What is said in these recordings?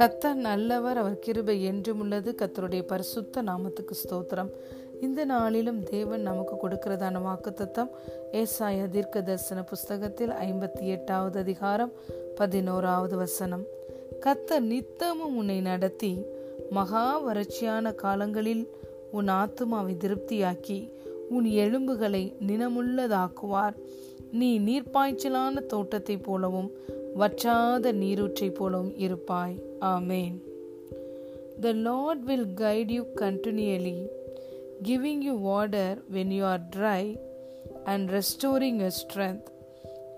கத்தர் நல்லவர் அவர் கிருபை என்றும் உள்ளது. கத்தருடைய பரிசுத்த நாமத்துக்கு ஸ்தோத்திரம். இந்த நாளிலும் தேவன் நமக்கு கொடுக்கிறதான வாக்குத்தத்தம் ஏசாய தீர்க்க தரிசன புஸ்தகத்தில் ஐம்பத்தி எட்டாவது அதிகாரம் பதினோராவது வசனம். கத்தர் நித்தமும் உன்னை நடத்தி மகா வறட்சியான காலங்களில் உன் ஆத்துமாவை திருப்தியாக்கி உன் எலும்புகளை நினமுள்ளதாக்குவார். நீ நீர்ப்பாய்ச்சலான தோட்டத்தை போலவும் வற்றாத நீரூற்றை போலவும் இருப்பாய் ஆமேன் the lord will guide you continually giving you water when you are dry and restoring your strength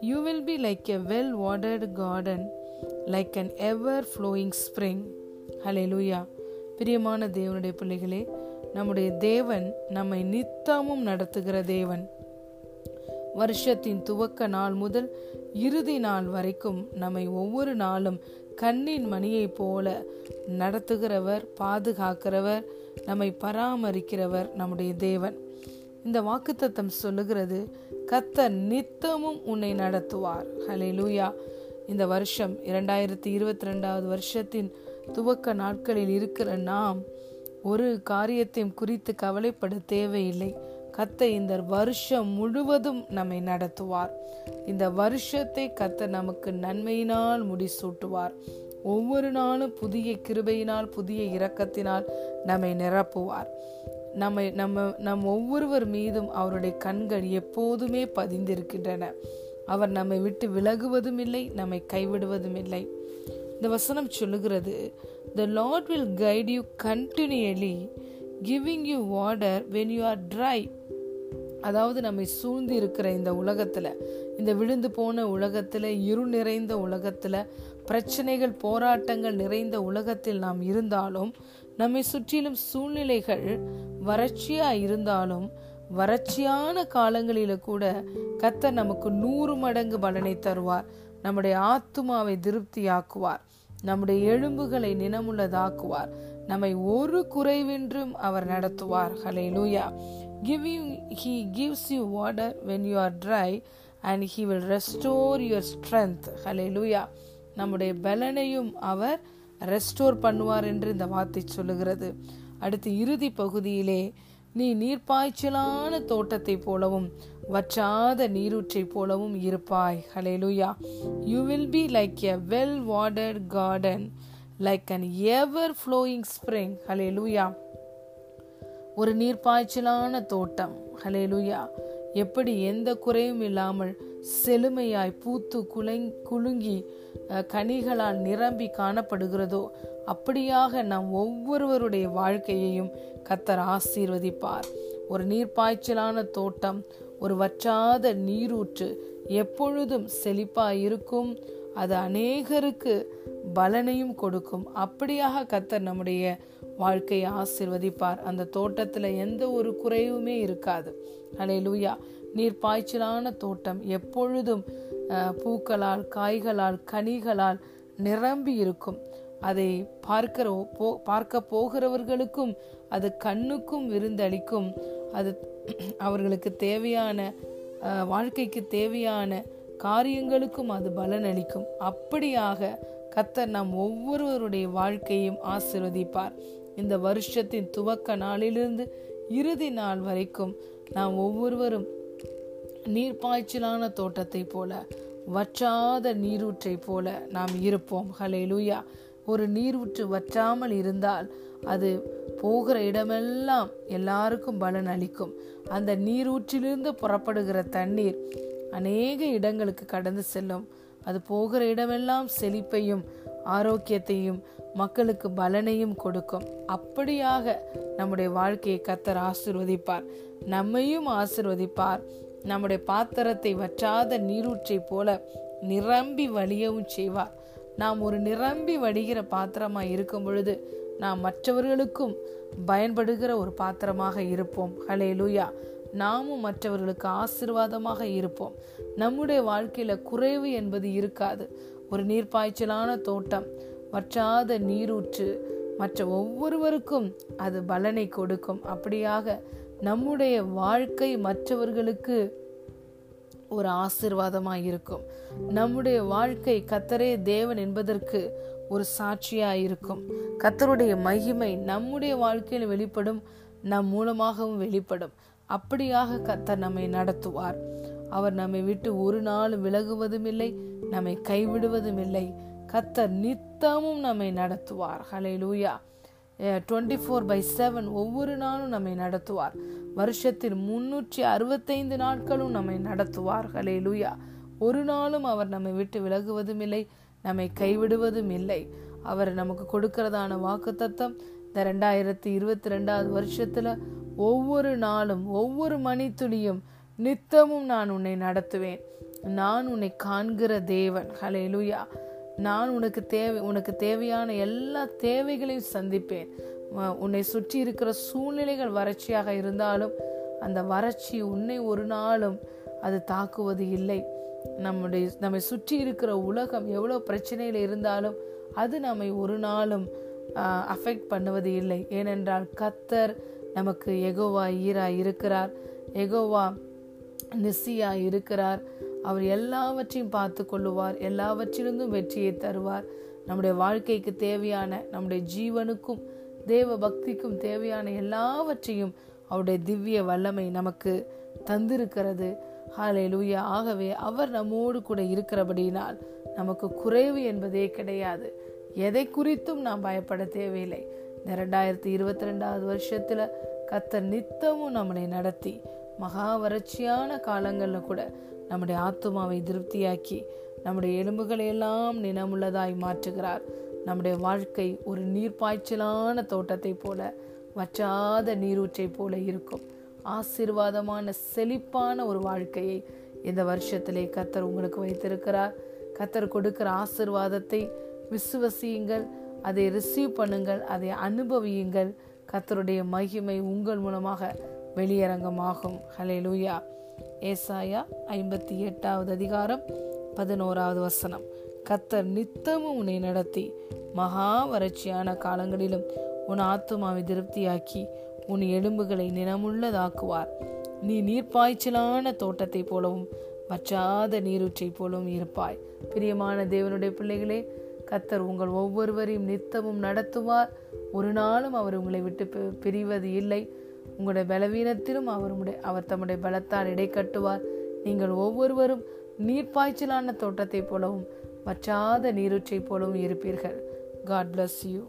you will be like a well watered garden like an ever flowing spring hallelujah பிரியமான தேவனுடைய பிள்ளைகளே நம்முடைய தேவன் நம்மை நித்தமும் நடத்துகிற தேவன் வருஷத்தின் துவக்க நாள் முதல் இறுதி நாள் வரைக்கும் நம்மை ஒவ்வொரு நாளும் கண்ணின் மணியை போல நடத்துகிறவர் பாதுகாக்கிறவர் நம்மை பராமரிக்கிறவர் நம்முடைய தேவன். இந்த வாக்குத்தத்தம் சொல்லுகிறது கத்த நித்தமும் உன்னை நடத்துவார். ஹலே லூயா இந்த வருஷம் இரண்டாயிரத்தி இருபத்தி ரெண்டாவது வருஷத்தின் துவக்க நாட்களில் இருக்கிற நாம் ஒரு காரியத்தையும் குறித்து கவலைப்பட தேவையில்லை. கத்த இந்த வருஷம் முழுவதும் நம்மை நடத்துவார். இந்த வருஷத்தை கத்த நமக்கு நன்மையினால் முடிசூட்டுவார். ஒவ்வொரு நாளும் புதிய கிருபையினால் புதிய இரக்கத்தினால் நம்மை நிரப்புவார். நம்மை நம்ம நம் ஒவ்வொருவர் மீதும் அவருடைய கண்கள் எப்போதுமே பதிந்திருக்கின்றன. அவர் நம்மை விட்டு விலகுவதும் இல்லை நம்மை கைவிடுவதும் இல்லை இந்த வசனம் சொல்லுகிறது the lord will guide you continually giving you water when you are dry அதாவது நம்மை சூழ்ந்து இருக்கிற இந்த உலகத்தில் இந்த விழுந்து போன உலகத்தில் இரு நிறைந்த உலகத்தில் பிரச்சனைகள் போராட்டங்கள் நிறைந்த உலகத்தில் நாம் இருந்தாலும் நம்மை சுற்றிலும் சூழ்நிலைகள் வறட்சியாக இருந்தாலும் வறட்சியான காலங்களில கூட கத்தர் நமக்கு நூறு மடங்கு பலனை தருவார். நம்முடைய ஆத்துமாவை திருப்தியாக்குவார். நம்முடைய எலும்புகளை நினமுள்ளதாக்குவார். நம்மை ஒரு குறைவின்றும் அவர் நடத்துவார். ஹலே லூயா giving he gives you water when you are dry and he will restore your strength. Hallelujah. நம்முடைய பலனையும் அவர் ரெஸ்டோர் பண்ணுவார் என்று இந்த வார்த்தை சொல்லுகிறது. அடுத்து இறுதி பகுதியிலே நீ நீர்ப்பாய்ச்சலான தோட்டத்தை போலவும் வற்றாத நீரூற்றை போலவும் இருப்பாய். Hallelujah you will be like a well watered garden like an ever flowing spring hallelujah ஒரு நீர்ப்பாய்ச்சலான தோட்டம். ஹலேலுயா எப்படி எந்த குறையும் இல்லாமல் செழுமையாய் பூத்து குலங் குலுங்கி கனிகளால் நிரம்பி காணப்படுகிறதோ அப்படியாக நாம் ஒவ்வொருவருடைய வாழ்க்கையையும் கத்தர் ஆசீர்வதிப்பார். ஒரு நீர்ப்பாய்ச்சலான தோட்டம் ஒரு வற்றாத நீரூற்று எப்பொழுதும் செழிப்பாய் இருக்கும். அது அநேகருக்கு பலனையும் கொடுக்கும். அப்படியாக கத்தர் நம்முடைய வாழ்க்கையை ஆசிர்வதிப்பார். அந்த தோட்டத்தில் எந்த ஒரு குறைவுமே இருக்காது. அலை லூயா நீர் பாய்ச்சலான தோட்டம் எப்பொழுதும் பூக்களால் காய்களால் கனிகளால் நிரம்பி இருக்கும். அதை பார்க்கிற போ பார்க்க போகிறவர்களுக்கும் அது கண்ணுக்கும் விருந்தளிக்கும். அது அவர்களுக்கு தேவையான வாழ்க்கைக்கு தேவையான காரியங்களுக்கும் அது பலனளிக்கும். அப்படியாக கத்தர் நாம் ஒவ்வொருவருடைய வாழ்க்கையும் ஆசிர்வதிப்பார். இந்த வருஷத்தின் துவக்க நாளிலிருந்து இறுதி நாள் வரைக்கும் நாம் ஒவ்வொருவரும் நீர்ப்பாய்ச்சலான தோட்டத்தை போல வற்றாத நீரூற்றை போல நாம் இருப்போம். ஹலே லூயா ஒரு நீரூற்று வற்றாமல் இருந்தால் அது போகிற இடமெல்லாம் எல்லாருக்கும் பலன் அளிக்கும். அந்த நீரூற்றிலிருந்து புறப்படுகிற தண்ணீர் அநேக இடங்களுக்கு கடந்து செல்லும். அது போகிற இடமெல்லாம் செழிப்பையும் ஆரோக்கியத்தையும் மக்களுக்கு பலனையும் கொடுக்கும். அப்படியாக நம்முடைய வாழ்க்கையை கத்தர் ஆசிர்வதிப்பார். நம்மையும் ஆசிர்வதிப்பார். நம்முடைய பாத்திரத்தை வற்றாத நீரூற்றை போல நிரம்பி வழியவும் செய்வார். நாம் ஒரு நிரம்பி வடிகிற பாத்திரமா இருக்கும் பொழுது நாம் மற்றவர்களுக்கும் பயன்படுகிற ஒரு பாத்திரமாக இருப்போம். ஹலே லூயா நாமும் மற்றவர்களுக்கு ஆசிர்வாதமாக இருப்போம். நம்முடைய வாழ்க்கையில குறைவு என்பது இருக்காது. ஒரு நீர்ப்பாய்ச்சலான தோட்டம். வற்றாத நீரூற்று. மற்ற ஒவ்வொருவருக்கும் அது பலனை கொடுக்கும். அப்படியாக நம்முடைய வாழ்க்கை மற்றவர்களுக்கு ஒரு ஆசிர்வாதமாக இருக்கும் நம்முடைய வாழ்க்கை கத்தரே தேவன் என்பதற்கு ஒரு சாட்சியாக இருக்கும் கத்தருடைய மகிமை நம்முடைய வாழ்க்கையில் வெளிப்படும் நம் மூலமாகவும் வெளிப்படும். அப்படியாக கத்தர் நம்மை நடத்துவார். அவர் நம்மை விட்டு ஒரு நாள் விலகுவதும் இல்லை நம்மை கைவிடுவதும் இல்லை கத்தர் நித்தமும் நம்மை நடத்துவார். ஹலே லூயா டுவெண்ட்டி ஃபோர் பை செவன் ஒவ்வொரு நாளும் நம்மை நடத்துவார். வருஷத்தில் முன்னூற்றி அறுபத்தைந்து நாட்களும் நம்மை நடத்துவார். ஹலே லூயா ஒரு நாளும் அவர் நம்மை விட்டு விலகுவதும் இல்லை நம்மை கைவிடுவதும் இல்லை அவர் நமக்கு கொடுக்கிறதான வாக்கு தத்தம் இந்த ரெண்டாயிரத்தி இருபத்தி ரெண்டாவது வருஷத்துல ஒவ்வொரு நாளும் ஒவ்வொரு மணித்துளியும் நித்தமும் நான் உன்னை நடத்துவேன். நான் உன்னை காண்கிற தேவன். ஹலே லூயா நான் உனக்கு தேவை உனக்கு தேவையான எல்லா தேவைகளையும் சந்திப்பேன். உன்னை சுற்றி இருக்கிற சூழ்நிலைகள் வறட்சியாக இருந்தாலும் அந்த வறட்சி உன்னை ஒரு நாளும் அது தாக்குவது இல்லை. நம்முடைய நம்மை சுற்றி இருக்கிற உலகம் எவ்வளோ பிரச்சனையில் இருந்தாலும் அது நம்மை ஒரு நாளும் அஃபெக்ட் பண்ணுவது இல்லை. ஏனென்றால் கத்தர் நமக்கு எகோவா ஈரா இருக்கிறார். எகோவா நிசியா இருக்கிறார். அவர் எல்லாவற்றையும் பார்த்து கொள்ளுவார். எல்லாவற்றிலிருந்தும் வெற்றியை தருவார். நம்முடைய வாழ்க்கைக்கு தேவையான நம்முடைய ஜீவனுக்கும் தேவ பக்திக்கும் தேவையான எல்லாவற்றையும் அவருடைய திவ்ய வல்லமை நமக்கு தந்திருக்கிறது. ஹாலே லூயா ஆகவே அவர் நம்மோடு கூட இருக்கிறபடியினால் நமக்கு குறைவு என்பதே கிடையாது. எதை குறித்தும் நாம் பயப்பட தேவையில்லை. இந்த ரெண்டாயிரத்தி இருபத்தி ரெண்டாவது வருஷத்துல கத்தர் நித்தமும் நம்மளை நடத்தி மகா வறட்சியான காலங்களில் கூட நம்முடைய ஆத்மாவை திருப்தியாக்கி நம்முடைய எலும்புகளை எல்லாம் நினமுள்ளதாய் மாற்றுகிறார். நம்முடைய வாழ்க்கை ஒரு நீர்ப்பாய்ச்சலான தோட்டத்தை போல வற்றாத நீரூற்றை போல இருக்கும். ஆசீர்வாதமான செழிப்பான ஒரு வாழ்க்கையை இந்த வருஷத்திலே கத்தர் உங்களுக்கு வைத்திருக்கிறார். கத்தர் கொடுக்கிற ஆசிர்வாதத்தை விசுவசியுங்கள் அதை ரிசீவ் பண்ணுங்கள் அதை அனுபவியுங்கள். கத்தருடைய மகிமை உங்கள் மூலமாக வெளியரங்கமாகும். ஹலே லூயா ஏசாயா ஐம்பத்தி எட்டாவது அதிகாரம் பதினோராவது வசனம். கத்தர் நித்தமும் உன்னை நடத்தி மகா வறட்சியான காலங்களிலும் உன் ஆத்துமாவை திருப்தியாக்கி உன் எலும்புகளை நினமுள்ளதாக்குவார். நீ நீர்ப்பாய்ச்சலான தோட்டத்தை போலவும் வற்றாத நீரூற்றை போலவும் இருப்பாய். பிரியமான தேவனுடைய பிள்ளைகளே கத்தர் உங்கள் ஒவ்வொருவரையும் நித்தமும் நடத்துவார். ஒரு நாளும் அவர் உங்களை விட்டு பிரிவது இல்லை. உங்களுடைய பலவீனத்திலும் அவர் அவர் தம்முடைய பலத்தால் இடை கட்டுவார். நீங்கள் ஒவ்வொருவரும் நீர்ப்பாய்ச்சலான தோட்டத்தை போலவும் வற்றாத நீருச்சை போலவும் இருப்பீர்கள். காட் பிளஸ் யூ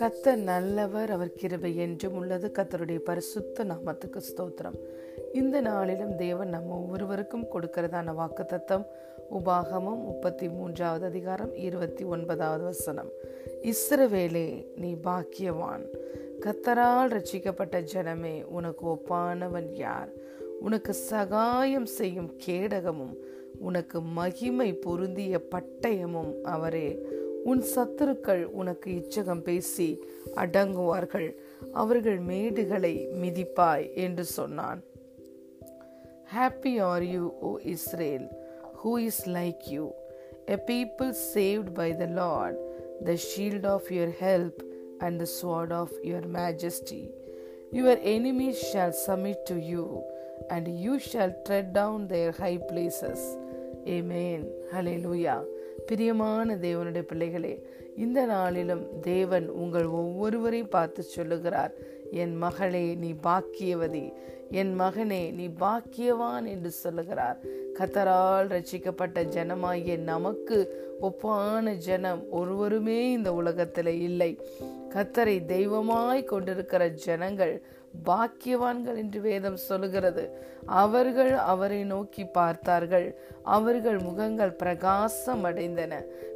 கத்தர் நல்லவர் அவர் கிருபை என்றும் உள்ளது. கத்தருடைய பரிசுத்த நாமத்துக்கு ஸ்தோத்திரம். இந்த நாளிலும் தேவன் நம்ம ஒவ்வொருவருக்கும் கொடுக்கிறதான வாக்கு தத்தம் உபாகமம் முப்பத்தி மூன்றாவது அதிகாரம் இருபத்தி ஒன்பதாவது வசனம். இஸ்ரவேலே நீ பாக்கியவான். கத்தரால் ரட்சிக்கப்பட்ட ஜனமே உனக்கு ஒப்பானவன் யார்? உனக்கு சகாயம் செய்யும் கேடகமும் உனக்கு மகிமை பொருந்திய பட்டயமும் அவரே. உன் சத்துருக்கள் உனக்கு இச்சகம் பேசி அடங்குவார்கள். அவர்கள் மேடுகளை மிதிப்பாய் என்று சொன்னான். happy are you O Israel who is like you a people saved by the Lord the shield of your help and the sword of your majesty your enemies shall submit to you and you shall tread down their high places amen hallelujah பிரியமான தேவனுடைய பிள்ளைகளே இந்த நாளிலும் தேவன் உங்கள் ஒவ்வொருவரையும் பார்த்து சொல்லுகிறார் என் மகளே நீ பாக்கியவதி. என் மகனே நீ பாக்கியவான் என்று சொல்லுகிறார். கத்தரால் ரசிக்கப்பட்ட ஜனமாகிய நமக்கு ஒப்பான ஜனம் ஒருவருமே இந்த உலகத்தில் இல்லை. கத்தரை தெய்வமாய் கொண்டிருக்கிற ஜனங்கள் பாக்கியவான்கள் என்று வேதம் சொல்லுகிறது. அவர்கள் அவரை நோக்கி பார்த்தார்கள். அவர்கள் முகங்கள் பிரகாசம் அடைந்தன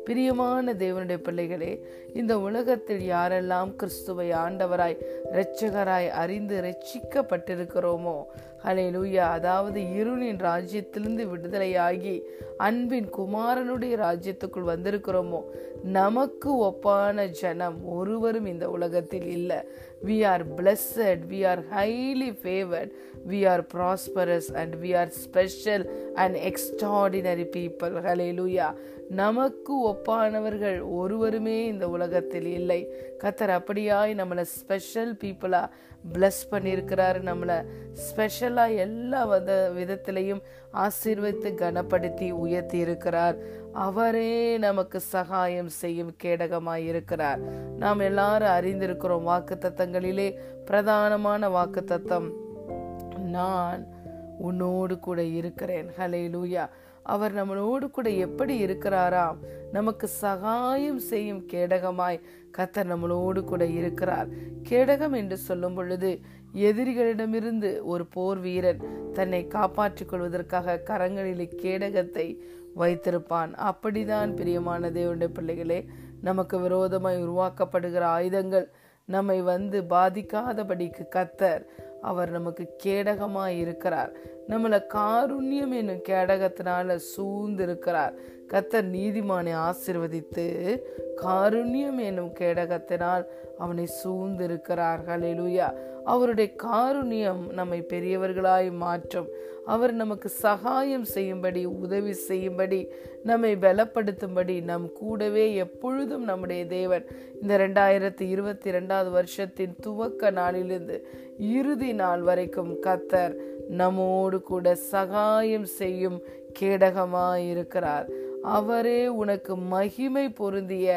பிரியமான தேவனுடைய பிள்ளைகளே இந்த உலகத்தில் யாரெல்லாம் கிறிஸ்துவை ஆண்டவராய் இரட்சகராய் அறிந்து ரட்சிக்கப்பட்டிருக்கிறோமோ ஹலே லூயா அதாவது இருளின் ராஜ்யத்திலிருந்து விடுதலையாகி அன்பின் குமாரனுடைய ராஜ்யத்துக்குள் வந்திருக்கிறோமோ நமக்கு ஒப்பான ஜனம் ஒருவரும் இந்த உலகத்தில் இல்லை. We are blessed we are highly favoured we are prosperous and we are special and extraordinary people hallelujah நமக்கு ஒப்பானவர்கள் ஒருவருமே இந்த உலகத்தில் இல்லை. கத்தர் அப்படியாய் நம்மளை ஸ்பெஷல் பீப்புளாக பிளஸ் பண்ணியிருக்கிறாரு. நம்மளை ஸ்பெஷலாக எல்லா வித விதத்திலையும் ஆசீர்வித்து கனப்படுத்தி உயர்த்தி இருக்கிறார். அவரே நமக்கு சகாயம் செய்யும் கேடகமாய் இருக்கிறார். நாம் எல்லாரும் அறிந்திருக்கிறோம் வாக்கு தத்தங்களிலே பிரதானமான வாக்கு தத்தம் நான் உன்னோடு கூட இருக்கிறேன். ஹலே லூயா அவர் நம்மளோடு கூட எப்படி இருக்கிறாராம்? நமக்கு சகாயம் செய்யும் கேடகமாய் கத்தர் நம்மளோடு கூட இருக்கிறார். கேடகம் என்று சொல்லும் பொழுது எதிரிகளிடமிருந்து ஒரு போர் வீரன் தன்னை காப்பாற்றிக் கொள்வதற்காக கரங்களிலே கேடகத்தை வைத்திருப்பான். அப்படிதான் பிரியமான தேவனுடைய பிள்ளைகளே நமக்கு விரோதமாய் உருவாக்கப்படுகிற ஆயுதங்கள் நம்மை வந்து பாதிக்காதபடிக்கு கத்தர் அவர் நமக்கு கேடகமாய் இருக்கிறார். நம்மளை காருண்யம் என்னும் கேடகத்தினால சூழ்ந்து இருக்கிறார் கத்தர் நீதிமானை ஆசிர்வதித்து காருண்யம் என்னும் கேடகத்தினால் அவனை சூழ்ந்திருக்கிறார்கள் எழுயா அவருடைய காருண்யம் நம்மை பெரியவர்களாய் மாற்றும். அவர் நமக்கு சகாயம் செய்யும்படி உதவி செய்யும்படி நம்மை பலப்படுத்தும்படி நம் கூடவே எப்பொழுதும் நம்முடைய தேவன். இந்த ரெண்டாயிரத்தி இருபத்தி ரெண்டாவது வருஷத்தின் துவக்க நாளிலிருந்து இறுதி நாள் வரைக்கும் கத்தர் நம்மோடு கூட சகாயம் செய்யும் கேடகமாய் இருக்கிறார் அவரே உனக்கு மகிமை பொருந்திய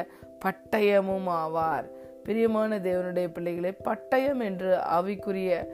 பட்டயமும் ஆவார். பிரியமான தேவனுடைய பிள்ளைகளை பட்டயம் என்று ஆவிக்குரிய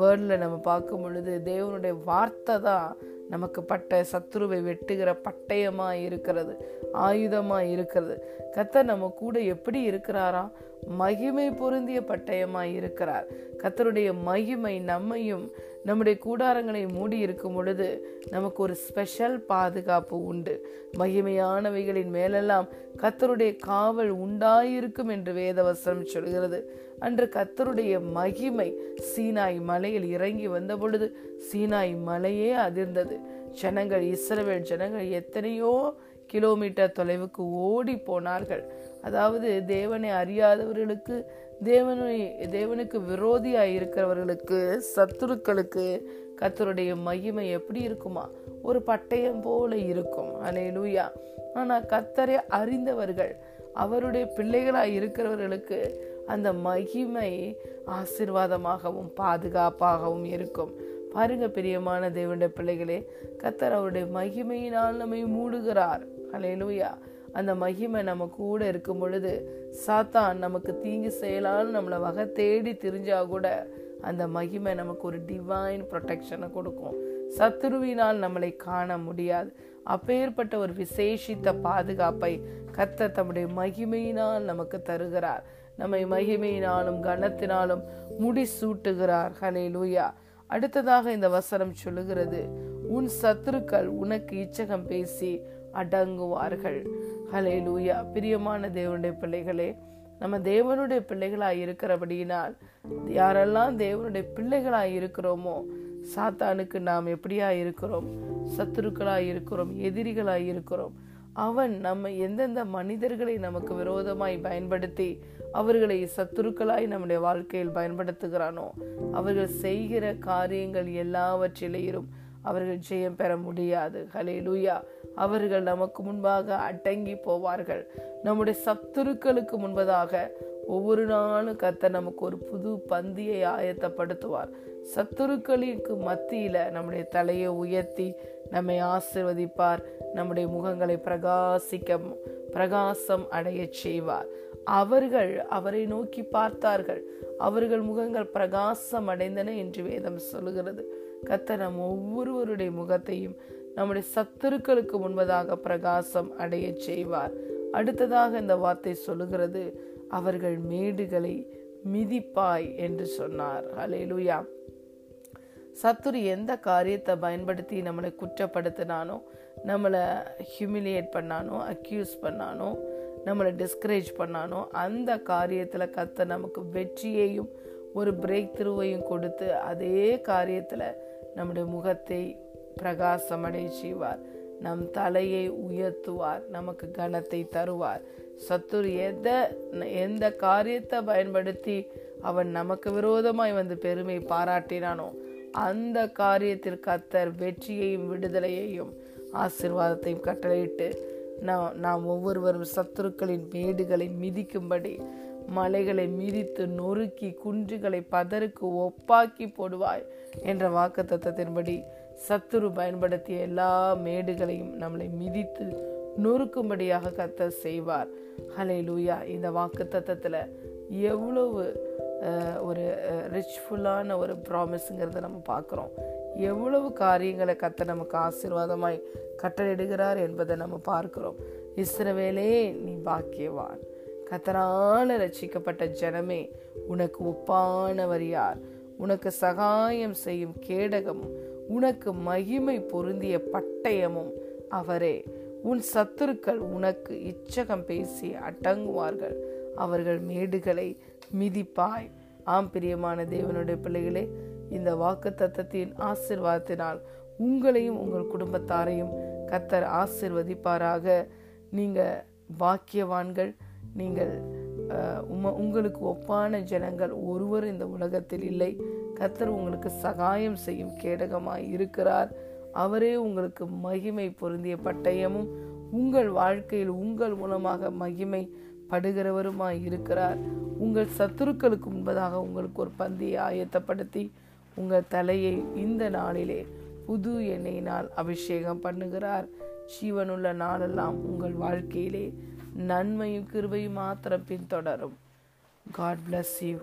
வேர்டில் நம்ம பார்க்கும் பொழுது தேவனுடைய வார்த்தை தான் நமக்கு பட்ட சத்ருவை வெட்டுகிற பட்டயமா இருக்கிறது ஆயுதமா இருக்கிறது. கத்தர் நம்ம கூட எப்படி இருக்கிறாரா? மகிமை பொருந்திய பட்டயமா இருக்கிறார். கத்தருடைய மகிமை நம்மையும் நம்முடைய கூடாரங்களை மூடி இருக்கும் பொழுது நமக்கு ஒரு ஸ்பெஷல் பாதுகாப்பு உண்டு. மகிமையானவைகளின் மேலெல்லாம் கத்தருடைய காவல் உண்டாயிருக்கும் என்று வேதவசனம் சொல்கிறது. அன்று கத்தருடைய மகிமை சீனாய் மலையில் இறங்கி வந்த பொழுது சீனாய் மலையே அதிர்ந்தது. ஜனங்கள் இஸ்ரவேல் ஜனங்கள் எத்தனையோ கிலோமீட்டர் தொலைவுக்கு ஓடி போனார்கள். அதாவது தேவனை அறியாதவர்களுக்கு தேவனு தேவனுக்கு விரோதியாக இருக்கிறவர்களுக்கு சத்துருக்களுக்கு கத்தருடைய மகிமை எப்படி இருக்குமா? ஒரு பட்டயம் போல இருக்கும். அலே லூயா ஆனால் கத்தரை அறிந்தவர்கள் அவருடைய பிள்ளைகளாக இருக்கிறவர்களுக்கு அந்த மகிமை ஆசிர்வாதமாகவும் பாதுகாப்பாகவும் இருக்கும். பாருங்க பிரியமான தேவனுடைய பிள்ளைகளே கத்தர் அவருடைய மகிமையினால் நம்மை மூடுகிறார். அலையிலூயா அந்த மகிமை நம்ம கூட இருக்கும் பொழுது சாத்தான் நமக்கு தீங்கு செய்யலாம்னு நம்மளை வகை தேடி தெரிஞ்சா கூட அந்த மகிமை நமக்கு ஒரு டிவைன் ப்ரொடெக்ஷனை கொடுக்கும். சத்துருவினால் நம்மளை காண முடியாது. அப்பேற்பட்ட ஒரு விசேஷித்த பாதுகாப்பை கத்த தம்முடைய மகிமையினால் நமக்கு தருகிறார். நம்மை மகிமையினாலும் கனத்தினாலும் முடி சூட்டுகிறார் ஹலே லூயா அடுத்ததாக இந்த வசனம் சொல்லுகிறது உன் சத்துருக்கள் உனக்கு இச்சகம் பேசி அடங்குவார்கள். ஹலே லூயா பிரியமான தேவனுடைய பிள்ளைகளே நம்ம தேவனுடைய பிள்ளைகளாய் இருக்கிறபடியினால் யாரெல்லாம் தேவனுடைய பிள்ளைகளாய் இருக்கிறோமோ சாத்தானுக்கு நாம் எப்படியா இருக்கிறோம்? சத்துருக்களாய் இருக்கிறோம் எதிரிகளாய் இருக்கிறோம். அவன் நம்ம எந்தெந்த மனிதர்களை நமக்கு விரோதமாய் பயன்படுத்தி அவர்களை சத்துருக்களாய் நம்முடைய வாழ்க்கையில் பயன்படுத்துகிறானோ அவர்கள் செய்கிற காரியங்கள் எல்லாவற்றிலேயும் அவர்கள் ஜெயம் பெற முடியாது. ஹலே லூயா அவர்கள் நமக்கு முன்பாக அடங்கி போவார்கள். நம்முடைய சத்துருக்களுக்கு முன்பதாக ஒவ்வொரு நாளும் கத்த நமக்கு ஒரு புது பந்தியை ஆயத்தப்படுத்துவார். சத்துருக்களுக்கு மத்தியில நம்முடைய தலையை உயர்த்தி நம்மை ஆசிர்வதிப்பார். நம்முடைய முகங்களை பிரகாசிக்க பிரகாசம் அடைய செய்வார். அவர்கள் அவரை நோக்கி பார்த்தார்கள். அவர்கள் முகங்கள் பிரகாசம் அடைந்தன என்று வேதம் சொல்லுகிறது. கத்த நம் ஒவ்வொருவருடைய முகத்தையும் நம்முடைய சத்துருக்களுக்கு முன்பதாக பிரகாசம் அடைய செய்வார். அடுத்ததாக இந்த வார்த்தை சொல்லுகிறது அவர்கள் மேடுகளை மிதிப்பாய் என்று சொன்னார். அலையிலுயா சத்துரு எந்த காரியத்தை பயன்படுத்தி நம்மளை குற்றப்படுத்தினானோ நம்மளை ஹியூமிலியேட் பண்ணானோ அக்யூஸ் பண்ணானோ நம்மளை டிஸ்கரேஜ் பண்ணானோ அந்த காரியத்தில் கத்த நமக்கு வெற்றியையும் ஒரு பிரேக் திருவையும் கொடுத்து அதே காரியத்தில் நம்முடைய முகத்தை பிரகாசமடை செய்வார். நம் தலையை உயர்த்துவார். நமக்கு கனத்தை தருவார். சத்துரு எதை எந்த காரியத்தை பயன்படுத்தி அவன் நமக்கு விரோதமாய் வந்து பெருமை பாராட்டினானோ அந்த காரியத்தில் கத்தர் வெற்றியையும் விடுதலையையும் ஆசிர்வாதத்தையும் கட்டளையிட்டு நாம் நாம் ஒவ்வொருவரும் சத்துருக்களின் மேடுகளை மிதிக்கும்படி மலைகளை மிதித்து நொறுக்கி குன்றுகளை பதருக்கு ஒப்பாக்கி போடுவாய் என்ற வாக்கு தத்தத்தின்படி சத்துரு பயன்படுத்திய எல்லா மேடுகளையும் நம்மளை மிதித்து நொறுக்கும்படியாக கத்த செய்வார். ஹலே லூயா இந்த வாக்கு தத்தத்தில் எவ்வளவு ஒரு ரிச்ஃபுல்லான ஒரு ப்ராமிஸுங்கிறத நம்ம பார்க்குறோம். எவ்வளவு காரியங்களை கத்த நமக்கு ஆசீர்வாதமாய் கட்டளையிடுகிறார் என்பதை நம்ம பார்க்கிறோம். இஸ்ரவேலே நீ பாக்கியவான். கத்தரால ரட்சிக்கப்பட்ட ஜனமே உனக்கு ஒப்பானவர் யார்? உனக்கு சகாயம் செய்யும் கேடகமும் உனக்கு மகிமை பொருந்திய பட்டயமும் அவரே. உன் சத்துருக்கள் உனக்கு இச்சகம் பேசி அடங்குவார்கள். அவர்கள் மேடுகளை மிதிப்பாய். ஆம் பிரியமான தேவனுடைய பிள்ளைகளே இந்த வாக்கு தத்தத்தின் ஆசிர்வாதத்தினால் உங்களையும் உங்கள் குடும்பத்தாரையும் கத்தர் ஆசிர்வதிப்பாராக. நீங்கள் பாக்கியவான்கள் நீங்கள் உங்களுக்கு ஒப்பான ஜனங்கள் ஒருவர் இந்த உலகத்தில் இல்லை. கத்தர் உங்களுக்கு சகாயம் செய்யும் கேடகமாய் இருக்கிறார். அவரே உங்களுக்கு மகிமை பொருந்திய பட்டயமும் உங்கள் வாழ்க்கையில் உங்கள் மூலமாக மகிமை படுகிறவருமாய் இருக்கிறார். உங்கள் சத்துருக்களுக்கு முன்பதாக உங்களுக்கு ஒரு பந்தியை ஆயத்தப்படுத்தி உங்கள் தலையை இந்த நாளிலே புது எண்ணெயினால் அபிஷேகம் பண்ணுகிறார். ஜீவனுள்ள நாளெல்லாம் உங்கள் வாழ்க்கையிலே நன்மையும் கிருபையும் மாத்திரம் பின்தொடரும் காட் பிளஸ் யூ